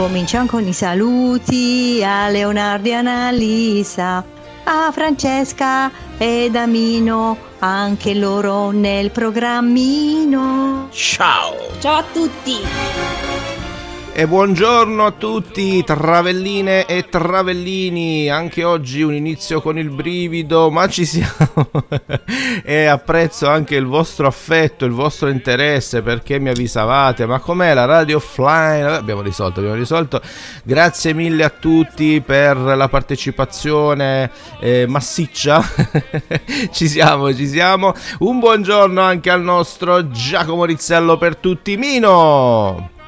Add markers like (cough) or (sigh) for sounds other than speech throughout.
Cominciamo con i saluti a Leonardo e Annalisa, a Francesca ed Amino, anche loro nel programmino. Ciao! Ciao a tutti! E buongiorno a tutti, travelline e travellini. Anche oggi un inizio con il brivido, ma ci siamo. (laughs) e apprezzo anche il vostro affetto, il vostro interesse perché mi avvisavate. Ma com'è la radio offline? Abbiamo risolto, abbiamo risolto. Grazie mille a tutti per la partecipazione eh, massiccia. (laughs) ci siamo, ci siamo. Un buongiorno anche al nostro Giacomo Rizzello per tutti, Mino.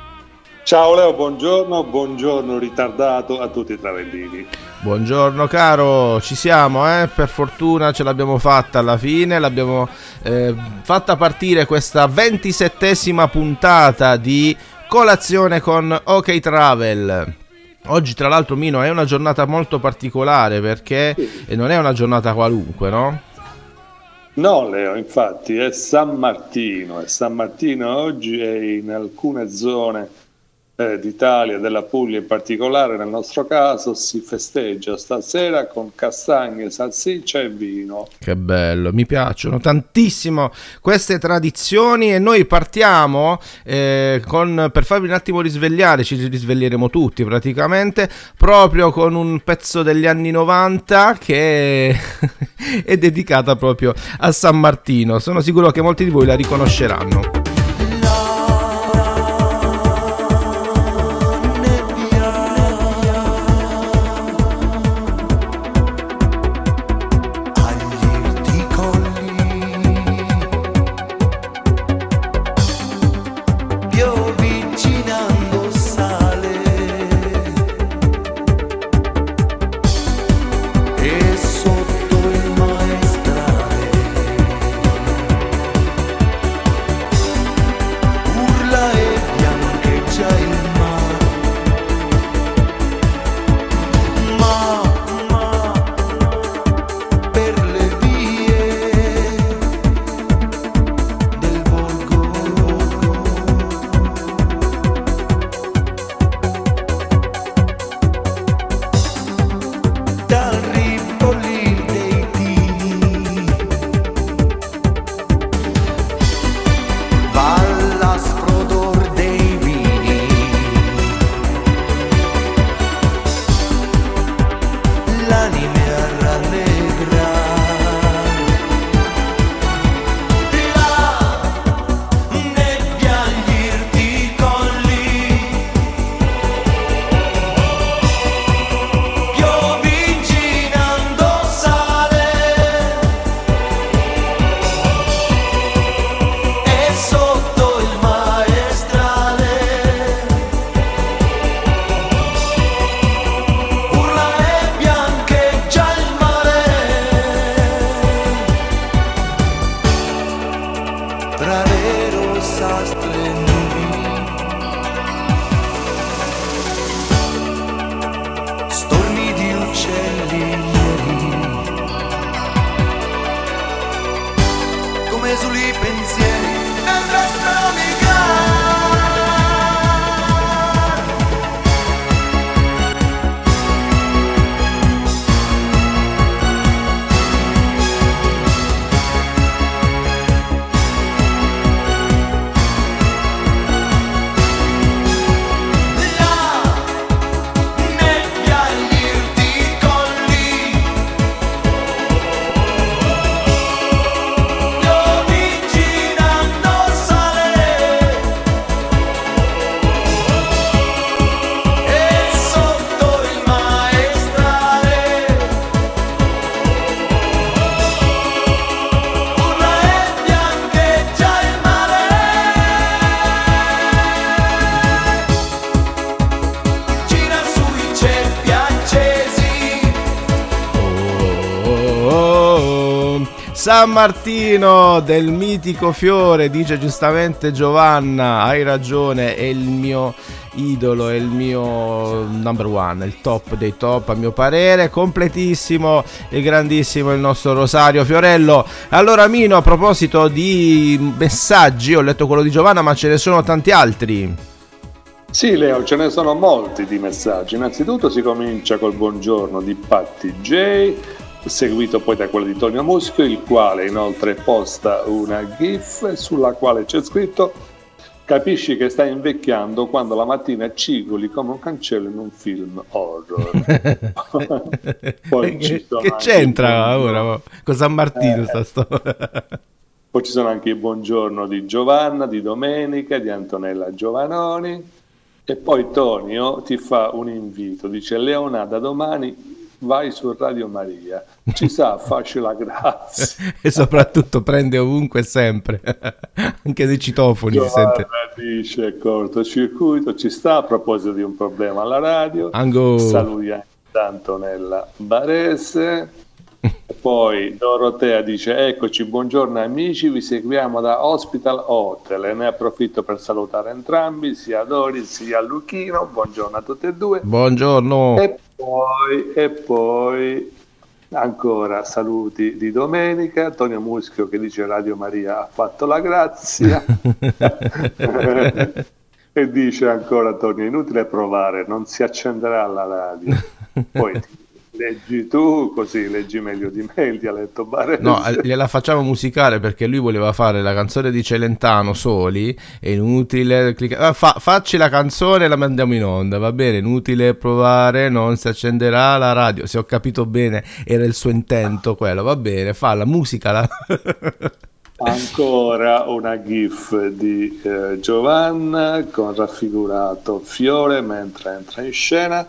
Ciao Leo, buongiorno, buongiorno ritardato a tutti i travellini. Buongiorno caro, ci siamo, eh? per fortuna ce l'abbiamo fatta alla fine, l'abbiamo eh, fatta partire questa ventisettesima puntata di colazione con OK Travel. Oggi tra l'altro Mino è una giornata molto particolare perché non è una giornata qualunque, no? No Leo, infatti è San Martino e San Martino oggi è in alcune zone eh, d'Italia, della Puglia in particolare, nel nostro caso, si festeggia stasera con castagne, salsiccia e vino. Che bello, mi piacciono tantissimo queste tradizioni e noi partiamo eh, con, per farvi un attimo risvegliare, ci risveglieremo tutti praticamente, proprio con un pezzo degli anni 90 che (laughs) è dedicata proprio a San Martino. Sono sicuro che molti di voi la riconosceranno. San Martino del mitico fiore, dice giustamente Giovanna, hai ragione, è il mio idolo, è il mio number one, il top dei top a mio parere, completissimo e grandissimo il nostro Rosario Fiorello. Allora Mino, a proposito di messaggi, ho letto quello di Giovanna, ma ce ne sono tanti altri. Sì, Leo, ce ne sono molti di messaggi. Innanzitutto si comincia col buongiorno di Patti J, seguito poi da quello di Tonio Muschio, il quale inoltre posta una GIF sulla quale c'è scritto Capisci che stai invecchiando quando la mattina cigoli come un cancello in un film horror. (laughs) poi che, che c'entra ora con San Martino eh, sta storia? Poi ci sono anche i buongiorno di Giovanna, di Domenica, di Antonella Giovanoni. E poi Tonio ti fa un invito, dice Leona da domani vai su Radio Maria, ci sa, (laughs) facci la grazia. e soprattutto prende ovunque e sempre, (laughs) anche dei citofoni si sente. dice cortocircuito, ci sta a proposito di un problema alla radio. Ango. Salutiamo tanto nella Barese. (laughs) Poi Dorotea dice eccoci, buongiorno amici, vi seguiamo da Hospital Hotel e ne approfitto per salutare entrambi, sia Doris sia Luchino, buongiorno a tutti e due. Buongiorno. E poi, e poi ancora saluti di domenica, Antonio Muschio che dice Radio Maria ha fatto la grazia. (laughs) e dice ancora Antonio, inutile provare, non si accenderà la radio. Poi leggi tu, così leggi meglio di me il dialetto barese. No, gliela facciamo musicare perché lui voleva fare la canzone di Celentano soli, è inutile cliccare. Ah, fa, facci la canzone e la mandiamo in onda, va bene, inutile provare, non si accenderà la radio. Se ho capito bene, era il suo intento quello, va bene, fa la musica. La... (laughs) Ancora una gif di eh, Giovanna con raffigurato Fiore mentre entra in scena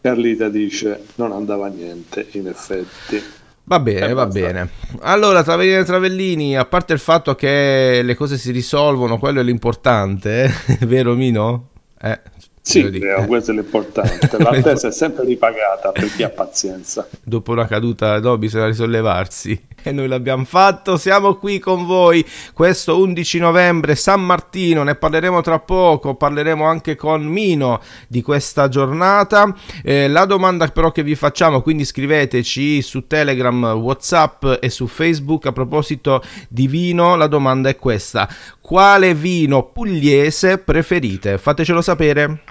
Carlita dice non andava niente, in effetti. Va bene, va bene. Allora, Travellini e Travellini, a parte il fatto che le cose si risolvono, quello è l'importante, eh? (laughs) vero Mino? Eh, sì, Leo, questo è l'importante. (laughs) L'attesa è sempre ripagata per chi ha pazienza. Dopo una caduta, no, bisogna risollevarsi. E noi l'abbiamo fatto, siamo qui con voi questo 11 novembre, San Martino, ne parleremo tra poco, parleremo anche con Mino di questa giornata. Eh, la domanda però che vi facciamo, quindi scriveteci su Telegram, Whatsapp e su Facebook a proposito di vino, la domanda è questa. Quale vino pugliese preferite? Fatecelo sapere.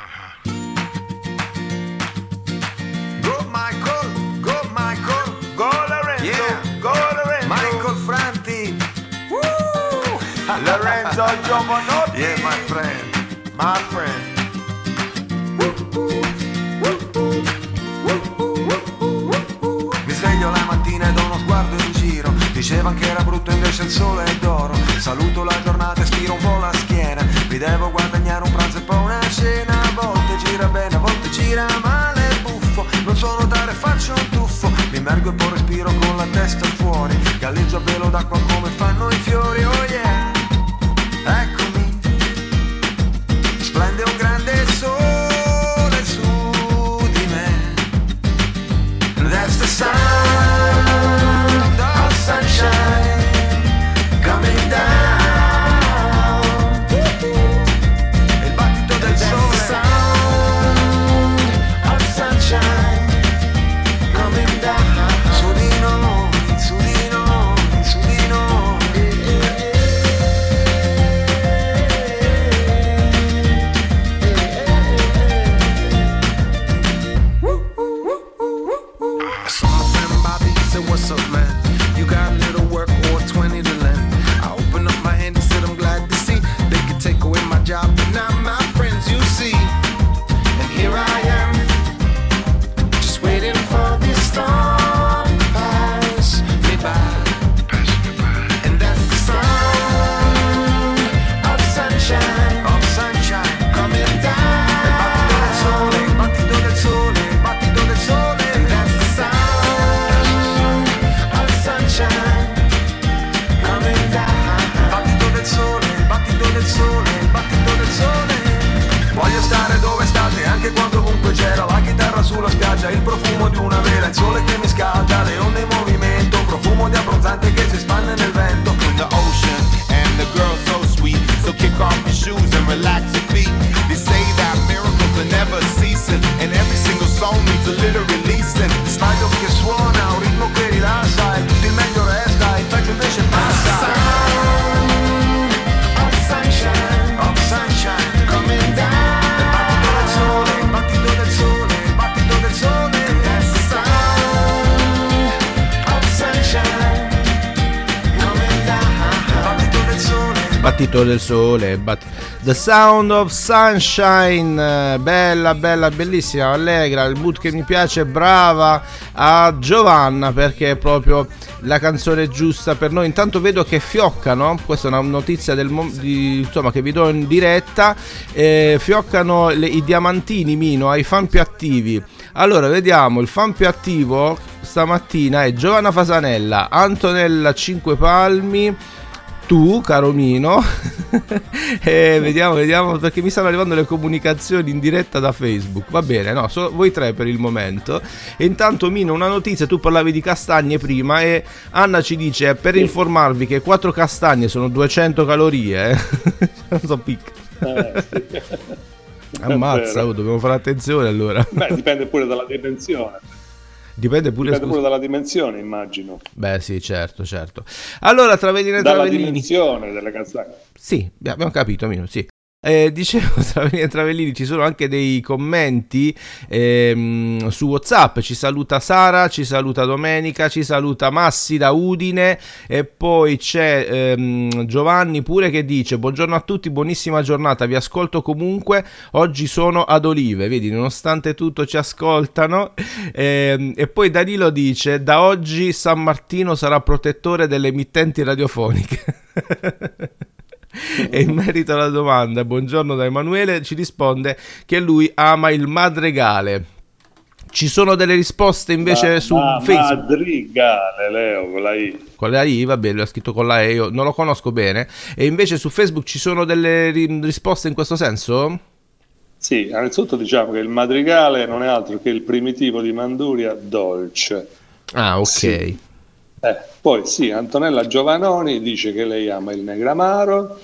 Lorenzo Giovanotti. Yeah, my friend, my friend. Mi sveglio la mattina e do uno sguardo in giro. Dicevano che era brutto invece il sole è d'oro. Saluto la giornata e stiro un po' la schiena. Mi devo guadagnare un pranzo e poi una cena. A volte gira bene, a volte gira male, immergo e poi respiro con la testa fuori. Galleggio a velo d'acqua come fanno i fiori, oh yeah. Battito del sole, but The Sound of Sunshine, bella, bella, bellissima, allegra, il mood che mi piace, brava a Giovanna perché è proprio la canzone giusta per noi. Intanto vedo che fioccano, questa è una notizia del, di, insomma, che vi do in diretta, eh, fioccano le, i diamantini Mino ai fan più attivi. Allora, vediamo, il fan più attivo stamattina è Giovanna Fasanella, Antonella Cinque Palmi, tu, caro Mino, (laughs) e vediamo, vediamo, perché mi stanno arrivando le comunicazioni in diretta da Facebook. Va bene, no, solo voi tre per il momento. E intanto, Mino, una notizia: tu parlavi di castagne prima, e Anna ci dice per informarvi che 4 castagne sono 200 calorie. Eh? (laughs) non so, picca. Eh, sì. Ammazza, oh, dobbiamo fare attenzione allora. Beh, dipende pure dalla dimensione. Dipende pure, Dipende pure dalla dimensione, immagino. Beh, sì, certo, certo. Allora, Travellini e Dalla dimensione delle castagne. Sì, abbiamo capito, Mino, sì. Eh, dicevo (laughs) tra Travellini ci sono anche dei commenti ehm, su Whatsapp. Ci saluta Sara, ci saluta Domenica, ci saluta Massi da Udine e poi c'è ehm, Giovanni pure che dice: Buongiorno a tutti, buonissima giornata. Vi ascolto comunque. Oggi sono ad Olive, vedi, nonostante tutto ci ascoltano. (laughs) Ehm, e poi Danilo dice: Da oggi San Martino sarà protettore delle emittenti radiofoniche. (laughs) (laughs) e in merito alla domanda, buongiorno da Emanuele, ci risponde che lui ama il madregale. Ci sono delle risposte invece ma, su ma, Facebook. Madrigale, Leo, con la I. Con la I, va bene, l'ho scritto con la E, io non lo conosco bene. E invece su Facebook ci sono delle risposte in questo senso? Sì, innanzitutto diciamo che il madrigale non è altro che il primitivo di Manduria dolce. Ah, ok. Sì. Eh, poi sì, Antonella Giovanoni dice che lei ama il Negramaro,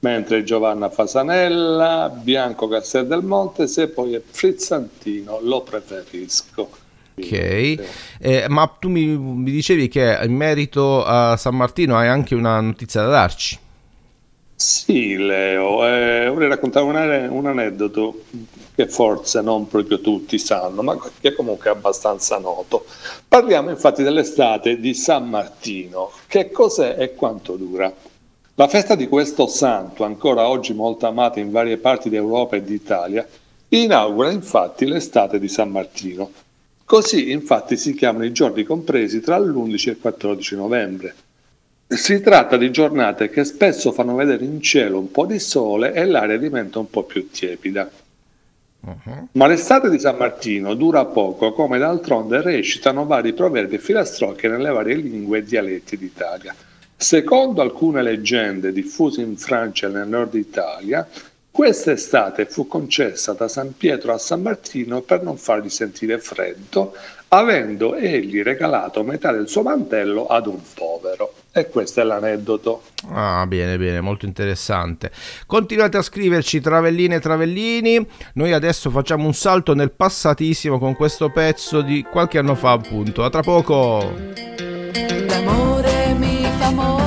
mentre Giovanna Fasanella, Bianco Castel del Monte, se poi è Frizzantino, lo preferisco. Ok, eh, ma tu mi, mi, dicevi che in merito a San Martino hai anche una notizia da darci. Sì, Leo, eh, vorrei raccontare un, un aneddoto che forse non proprio tutti sanno, ma che comunque è abbastanza noto. Parliamo infatti dell'estate di San Martino. Che cos'è e quanto dura? La festa di questo santo, ancora oggi molto amata in varie parti d'Europa e d'Italia, inaugura infatti l'estate di San Martino. Così infatti si chiamano i giorni compresi tra l'11 e il 14 novembre. Si tratta di giornate che spesso fanno vedere in cielo un po' di sole e l'aria diventa un po' più tiepida. Uh-huh. Ma l'estate di San Martino dura poco, come d'altronde recitano vari proverbi e filastrocche nelle varie lingue e dialetti d'Italia. Secondo alcune leggende diffuse in Francia e nel nord Italia, quest'estate fu concessa da San Pietro a San Martino per non fargli sentire freddo, avendo egli regalato metà del suo mantello ad un povero. E questo è l'aneddoto. Ah, bene, bene, molto interessante. Continuate a scriverci travelline e travellini. Noi adesso facciamo un salto nel passatissimo con questo pezzo di qualche anno fa, appunto. A tra poco. L'amore mi fa molto,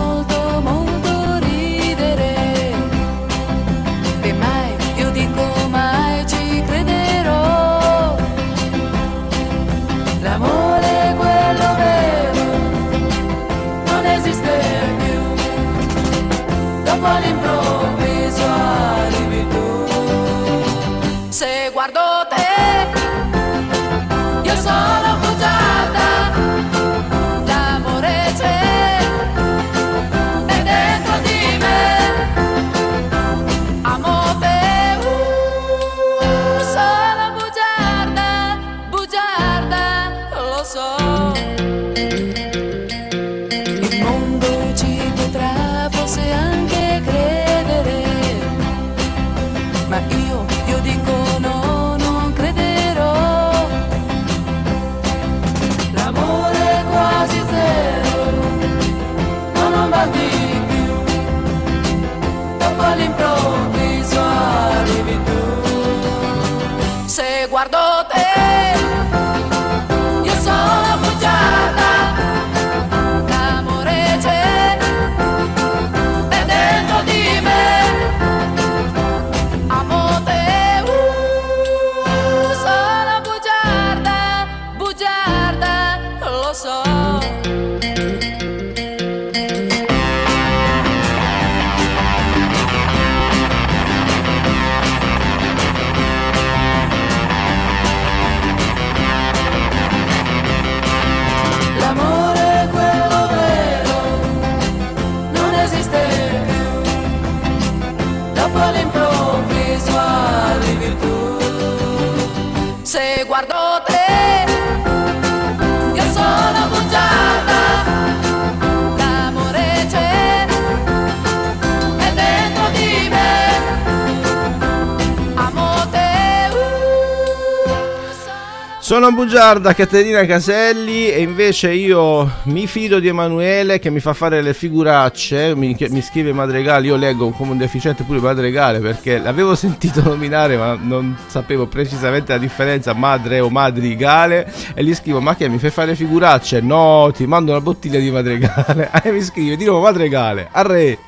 Sono bugiarda Caterina Caselli e invece io mi fido di Emanuele che mi fa fare le figuracce, mi, mi scrive Madregale, io leggo come un deficiente pure Madregale perché l'avevo (laughs) sentito nominare ma non sapevo precisamente la differenza madre o madrigale e gli scrivo ma che mi fai fare figuracce? No, ti mando una bottiglia di Madregale. (laughs) E mi scrive di nuovo Madregale, arre,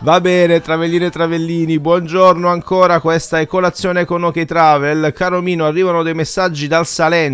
va bene Travellini e Travellini, buongiorno ancora, questa è colazione con OK Travel, caro Mino arrivano dei messaggi dal Salento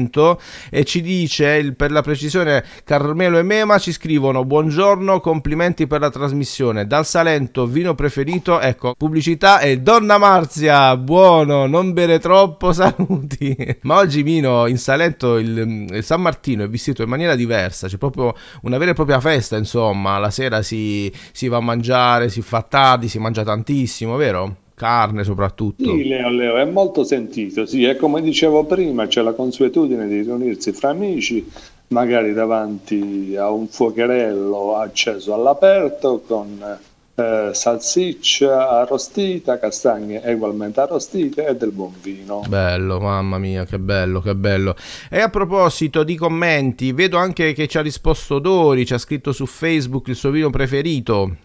e ci dice, per la precisione, Carmelo e Mema ci scrivono buongiorno, complimenti per la trasmissione. Dal Salento, vino preferito, ecco, pubblicità e Donna Marzia, buono, non bere troppo, (laughs) saluti. Ma oggi Mino in Salento il, il San Martino è vestito in maniera diversa, c'è proprio una vera e propria festa, insomma, la sera si, si va a mangiare, si fa tardi, si mangia tantissimo, vero? Carne soprattutto. Sì, Leo, Leo, è molto sentito, sì, e come dicevo prima c'è la consuetudine di riunirsi fra amici, magari davanti a un fuocherello acceso all'aperto con eh, salsiccia arrostita, castagne ugualmente arrostite e del buon vino. Bello, mamma mia, che bello, che bello. E a proposito di commenti, vedo anche che ci ha risposto Dori, ci ha scritto su Facebook il suo vino preferito.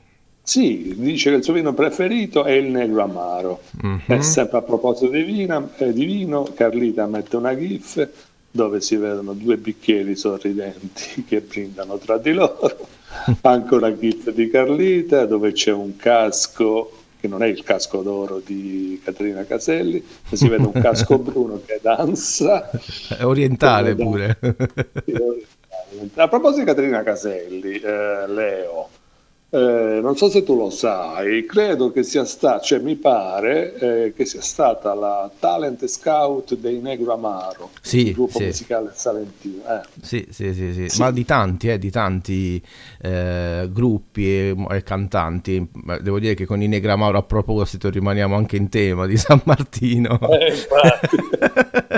Sì, dice che il suo vino preferito è il negro amaro. Mhm. E sempre a proposito di vino, eh, di vino, Carlita mette una gif dove si vedono due bicchieri sorridenti (laughs) che brindano tra di loro. (laughs) Anche una gif di Carlita dove c'è un casco che non è il casco d'oro di Caterina Caselli, ma si vede un casco (laughs) bruno che danza. È orientale pure. A proposito di Caterina Caselli, eh, Leo, eh, non so se tu lo sai, credo che sia stata, cioè mi pare eh, che sia stata la talent scout dei Negro Amaro, Sì, il gruppo sì. musicale salentino. eh. Sì, sì, sì, sì, Sì. ma di tanti, eh, di tanti eh, gruppi e, e cantanti. Devo dire che con i Negramauro a proposito rimaniamo anche in tema di San Martino. Infatti.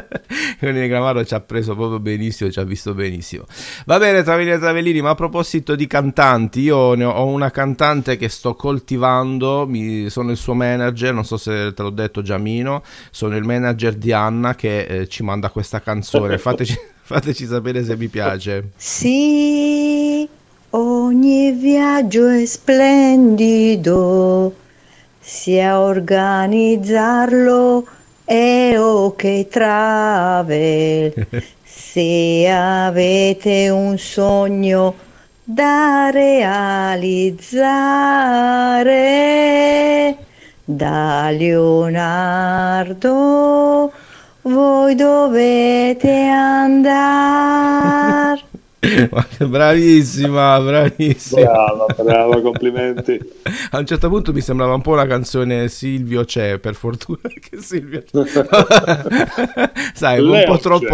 (laughs) con i Negramauro ci ha preso proprio benissimo, ci ha visto benissimo. Va bene, Travellini e Travellini, ma a proposito di cantanti, io ne ho, ho una cantante che sto coltivando, mi- sono il suo manager, non so se te l'ho detto Giamino, sono il manager di Anna che eh, ci manda questa canzone, fateci, (laughs) fateci sapere se vi piace. Sì, ogni viaggio è splendido, sia organizzarlo è ok travel. (laughs) Se avete un sogno da realizzare, da Leonardo voi dovete andare. (laughs) Bravissima, bravissima. Brava, brava, complimenti. A un certo punto mi sembrava un po' una canzone Silvio c'è, per fortuna (laughs) che Silvio c'è. (laughs) Sai, un Leo po' c'è. troppo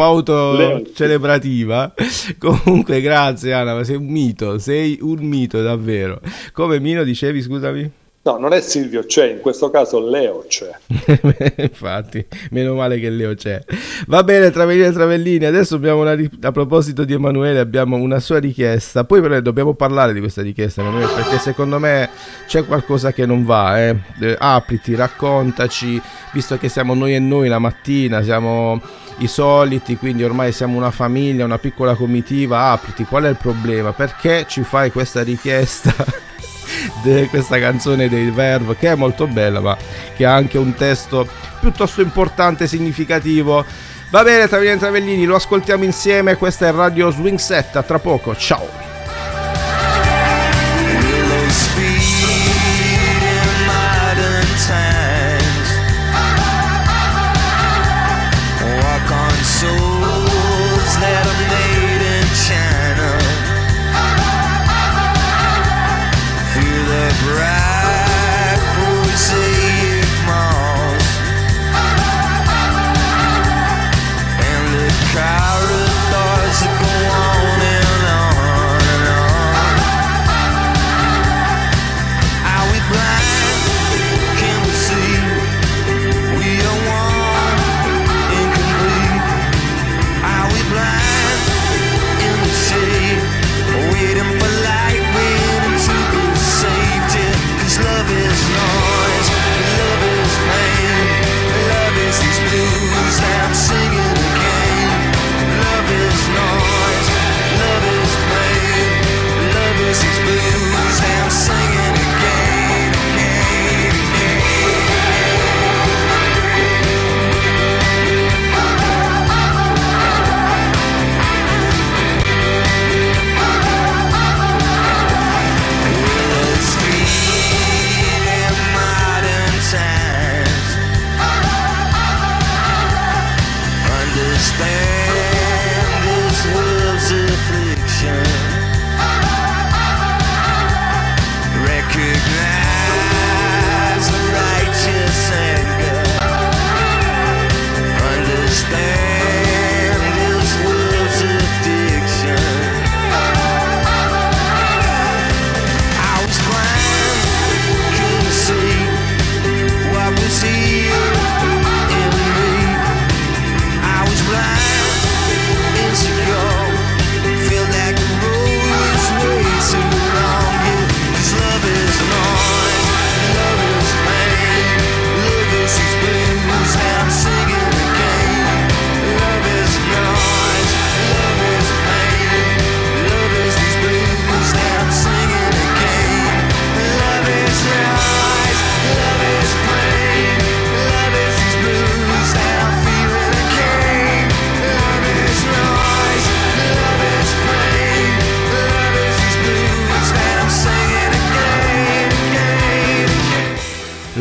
Leo autocelebrativa. Comunque, grazie Anna, ma sei un mito, sei un mito davvero. Come Mino dicevi, scusami? No, non è Silvio c'è, in questo caso Leo c'è. (laughs) Infatti, meno male che Leo c'è. Va bene, Travellini e Travellini. Adesso abbiamo una ri- a proposito di Emanuele, abbiamo una sua richiesta. Poi però dobbiamo parlare di questa richiesta, Emanuele, perché secondo me c'è qualcosa che non va. Eh. Eh, apriti, raccontaci, visto che siamo noi e noi la mattina, siamo i soliti, quindi ormai siamo una famiglia, una piccola comitiva. Apriti, qual è il problema? Perché ci fai questa richiesta? (laughs) di questa canzone dei Verve che è molto bella ma che ha anche un testo piuttosto importante e significativo. Va bene Travellini e Travellini lo ascoltiamo insieme. Questa è Radio Swing Set a tra poco. Ciao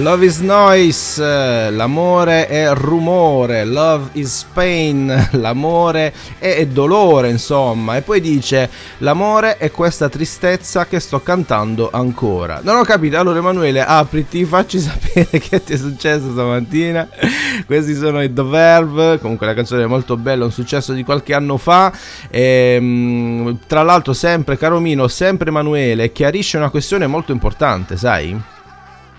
Love is noise, l'amore è rumore, love is pain, (laughs) l'amore è dolore, insomma. E poi dice, l'amore è questa tristezza che sto cantando ancora. Non ho capito, allora Emanuele, apriti, facci (laughs) sapere che ti è successo stamattina. Questi sono i The Verve, comunque la canzone è molto bella, un successo di qualche anno fa. Ehm, tra l'altro sempre, caro Mino, sempre Emanuele, chiarisce una questione molto importante, sai?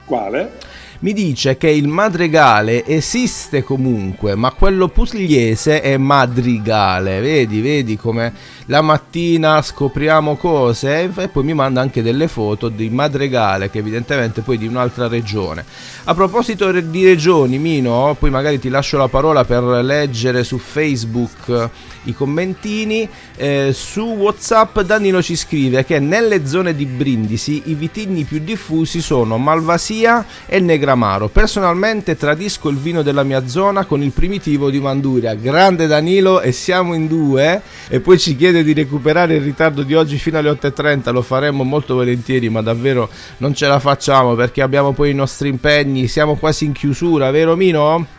Quale? Mi dice che il madrigale esiste comunque, ma quello pugliese è madrigale. Vedi, vedi come la mattina scopriamo cose e poi mi manda anche delle foto di madrigale, che evidentemente poi di un'altra regione. A proposito di regioni, Mino, poi magari ti lascio la parola per leggere su Facebook i commentini. Eh, su WhatsApp Danilo ci scrive che nelle zone di Brindisi i vitigni più diffusi sono Malvasia e Negramaro. Personalmente tradisco il vino della mia zona con il primitivo di Manduria. Grande Danilo e siamo in due e poi ci chiede di recuperare il ritardo di oggi fino alle 8.30. Lo faremo molto volentieri, ma davvero non ce la facciamo perché abbiamo poi i nostri impegni. Siamo quasi in chiusura, vero Mino?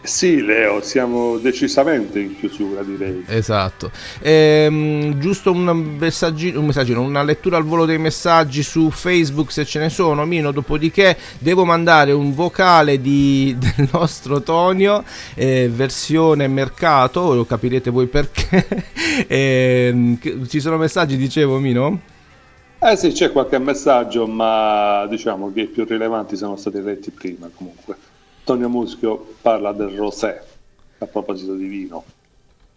Sì, Leo, siamo decisamente in chiusura, direi. Esatto. Ehm, giusto un messaggino, un messaggino, una lettura al volo dei messaggi su Facebook se ce ne sono, Mino. Dopodiché devo mandare un vocale di, (laughs) del nostro Tonio, eh, versione mercato, lo capirete voi perché. (laughs) Ehm, ci sono messaggi, dicevo, Mino? Eh sì, c'è qualche messaggio, ma diciamo che i più rilevanti sono stati letti prima comunque. Antonio Muschio parla del rosé, a proposito di vino.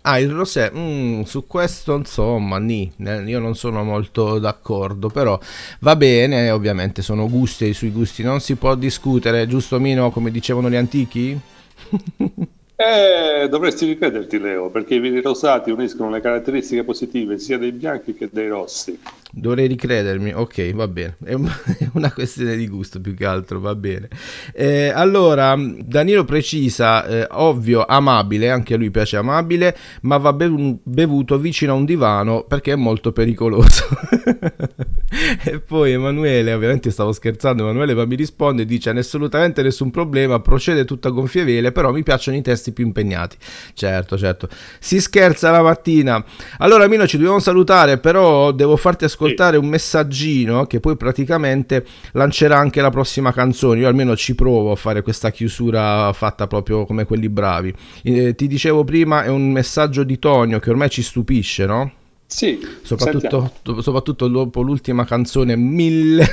Ah, il rosé, mm, su questo insomma, eh, io non sono molto d'accordo, però va bene, ovviamente sono gusti e sui gusti non si può discutere, giusto Mino, come dicevano gli antichi? (laughs) Eh, dovresti ricrederti, Leo, perché i vini rosati uniscono le caratteristiche positive sia dei bianchi che dei rossi. Dovrei ricredermi, ok, va bene, è un- (laughs) è una questione di gusto più che altro, va bene. Eh, allora, Danilo precisa, eh, ovvio, amabile, anche a lui piace amabile, ma va bevu- bevuto vicino a un divano perché è molto pericoloso. (laughs) (laughs) e poi Emanuele, ovviamente stavo scherzando, Emanuele ma mi risponde, dice assolutamente nessun problema, procede tutto a gonfie vele, però mi piacciono i testi più impegnati. Certo, certo. Si scherza la mattina. Allora, Mino, ci dobbiamo salutare, però devo farti ascoltare un messaggino che poi praticamente lancerà anche la prossima canzone. Io almeno ci provo a fare questa chiusura fatta proprio come quelli bravi. Eh, ti dicevo prima, è un messaggio di Tonio che ormai ci stupisce, no? Sì, Soprattutto, soprattutto dopo l'ultima canzone, Mille,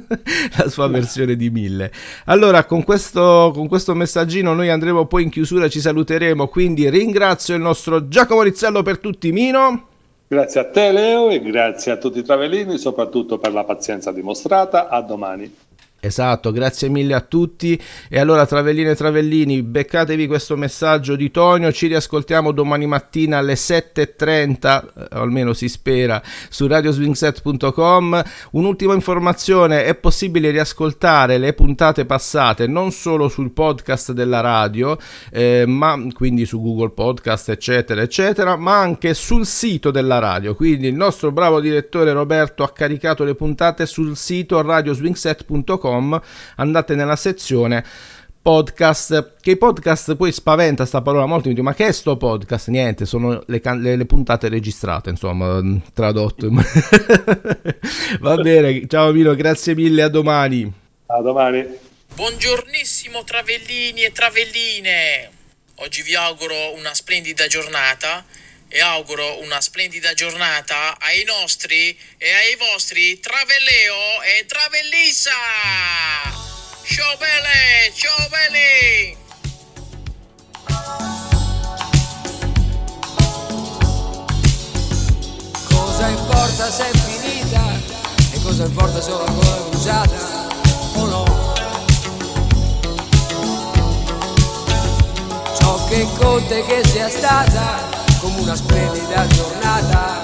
(laughs) la sua versione di Mille. Allora, con questo, con questo messaggino noi andremo poi in chiusura, ci saluteremo, quindi ringrazio il nostro Giacomo Rizzello per tutti, Mino. Grazie a te, Leo, e grazie a tutti i travellini, soprattutto per la pazienza dimostrata. A domani. Esatto, grazie mille a tutti. E allora, Travelline e Travellini, beccatevi questo messaggio di Tonio. Ci riascoltiamo domani mattina alle 7.30, eh, almeno si spera, su radioswingset.com. Un'ultima informazione: è possibile riascoltare le puntate passate non solo sul podcast della radio, eh, ma quindi su Google Podcast, eccetera, eccetera, ma anche sul sito della radio. Quindi il nostro bravo direttore Roberto ha caricato le puntate sul sito radioswingset.com andate nella sezione podcast che i podcast poi spaventa sta parola molto mi dico, ma che è sto podcast niente sono le, can- le, le puntate registrate insomma tradotto (laughs) va bene ciao Milo grazie mille a domani A domani. Buongiornissimo travellini e travelline! Oggi vi auguro una splendida giornata e auguro una splendida giornata ai nostri e ai vostri Travelleo e Travellissa! Ciao belle, ciao belli! Cosa importa se è finita e cosa importa se ho ancora bruciata o no? Ciò che conta è che sia stata come una splendida giornata.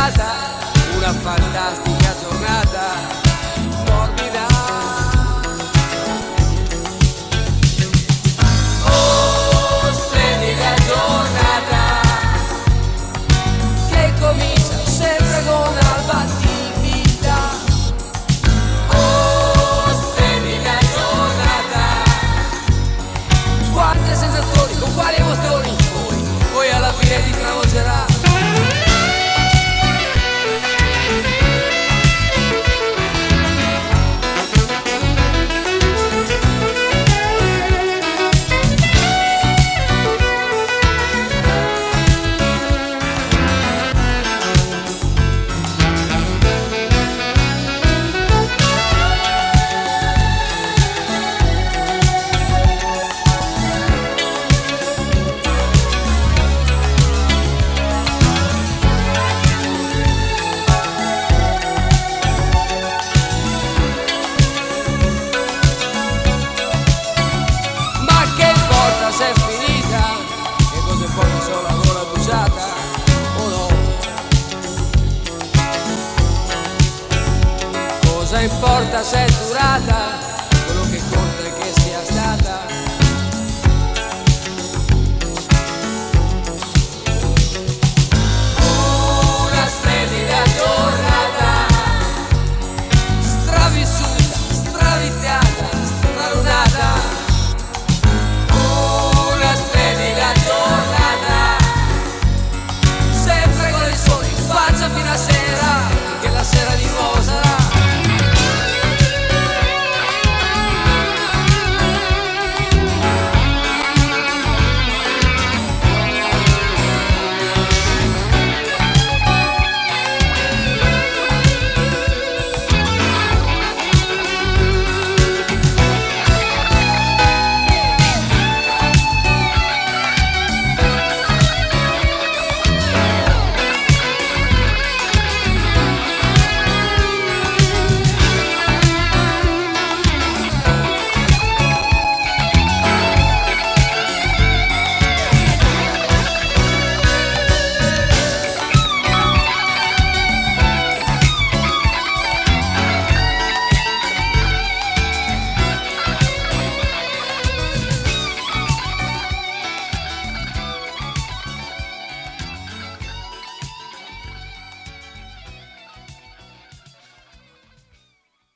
Stata Una fantastica giornata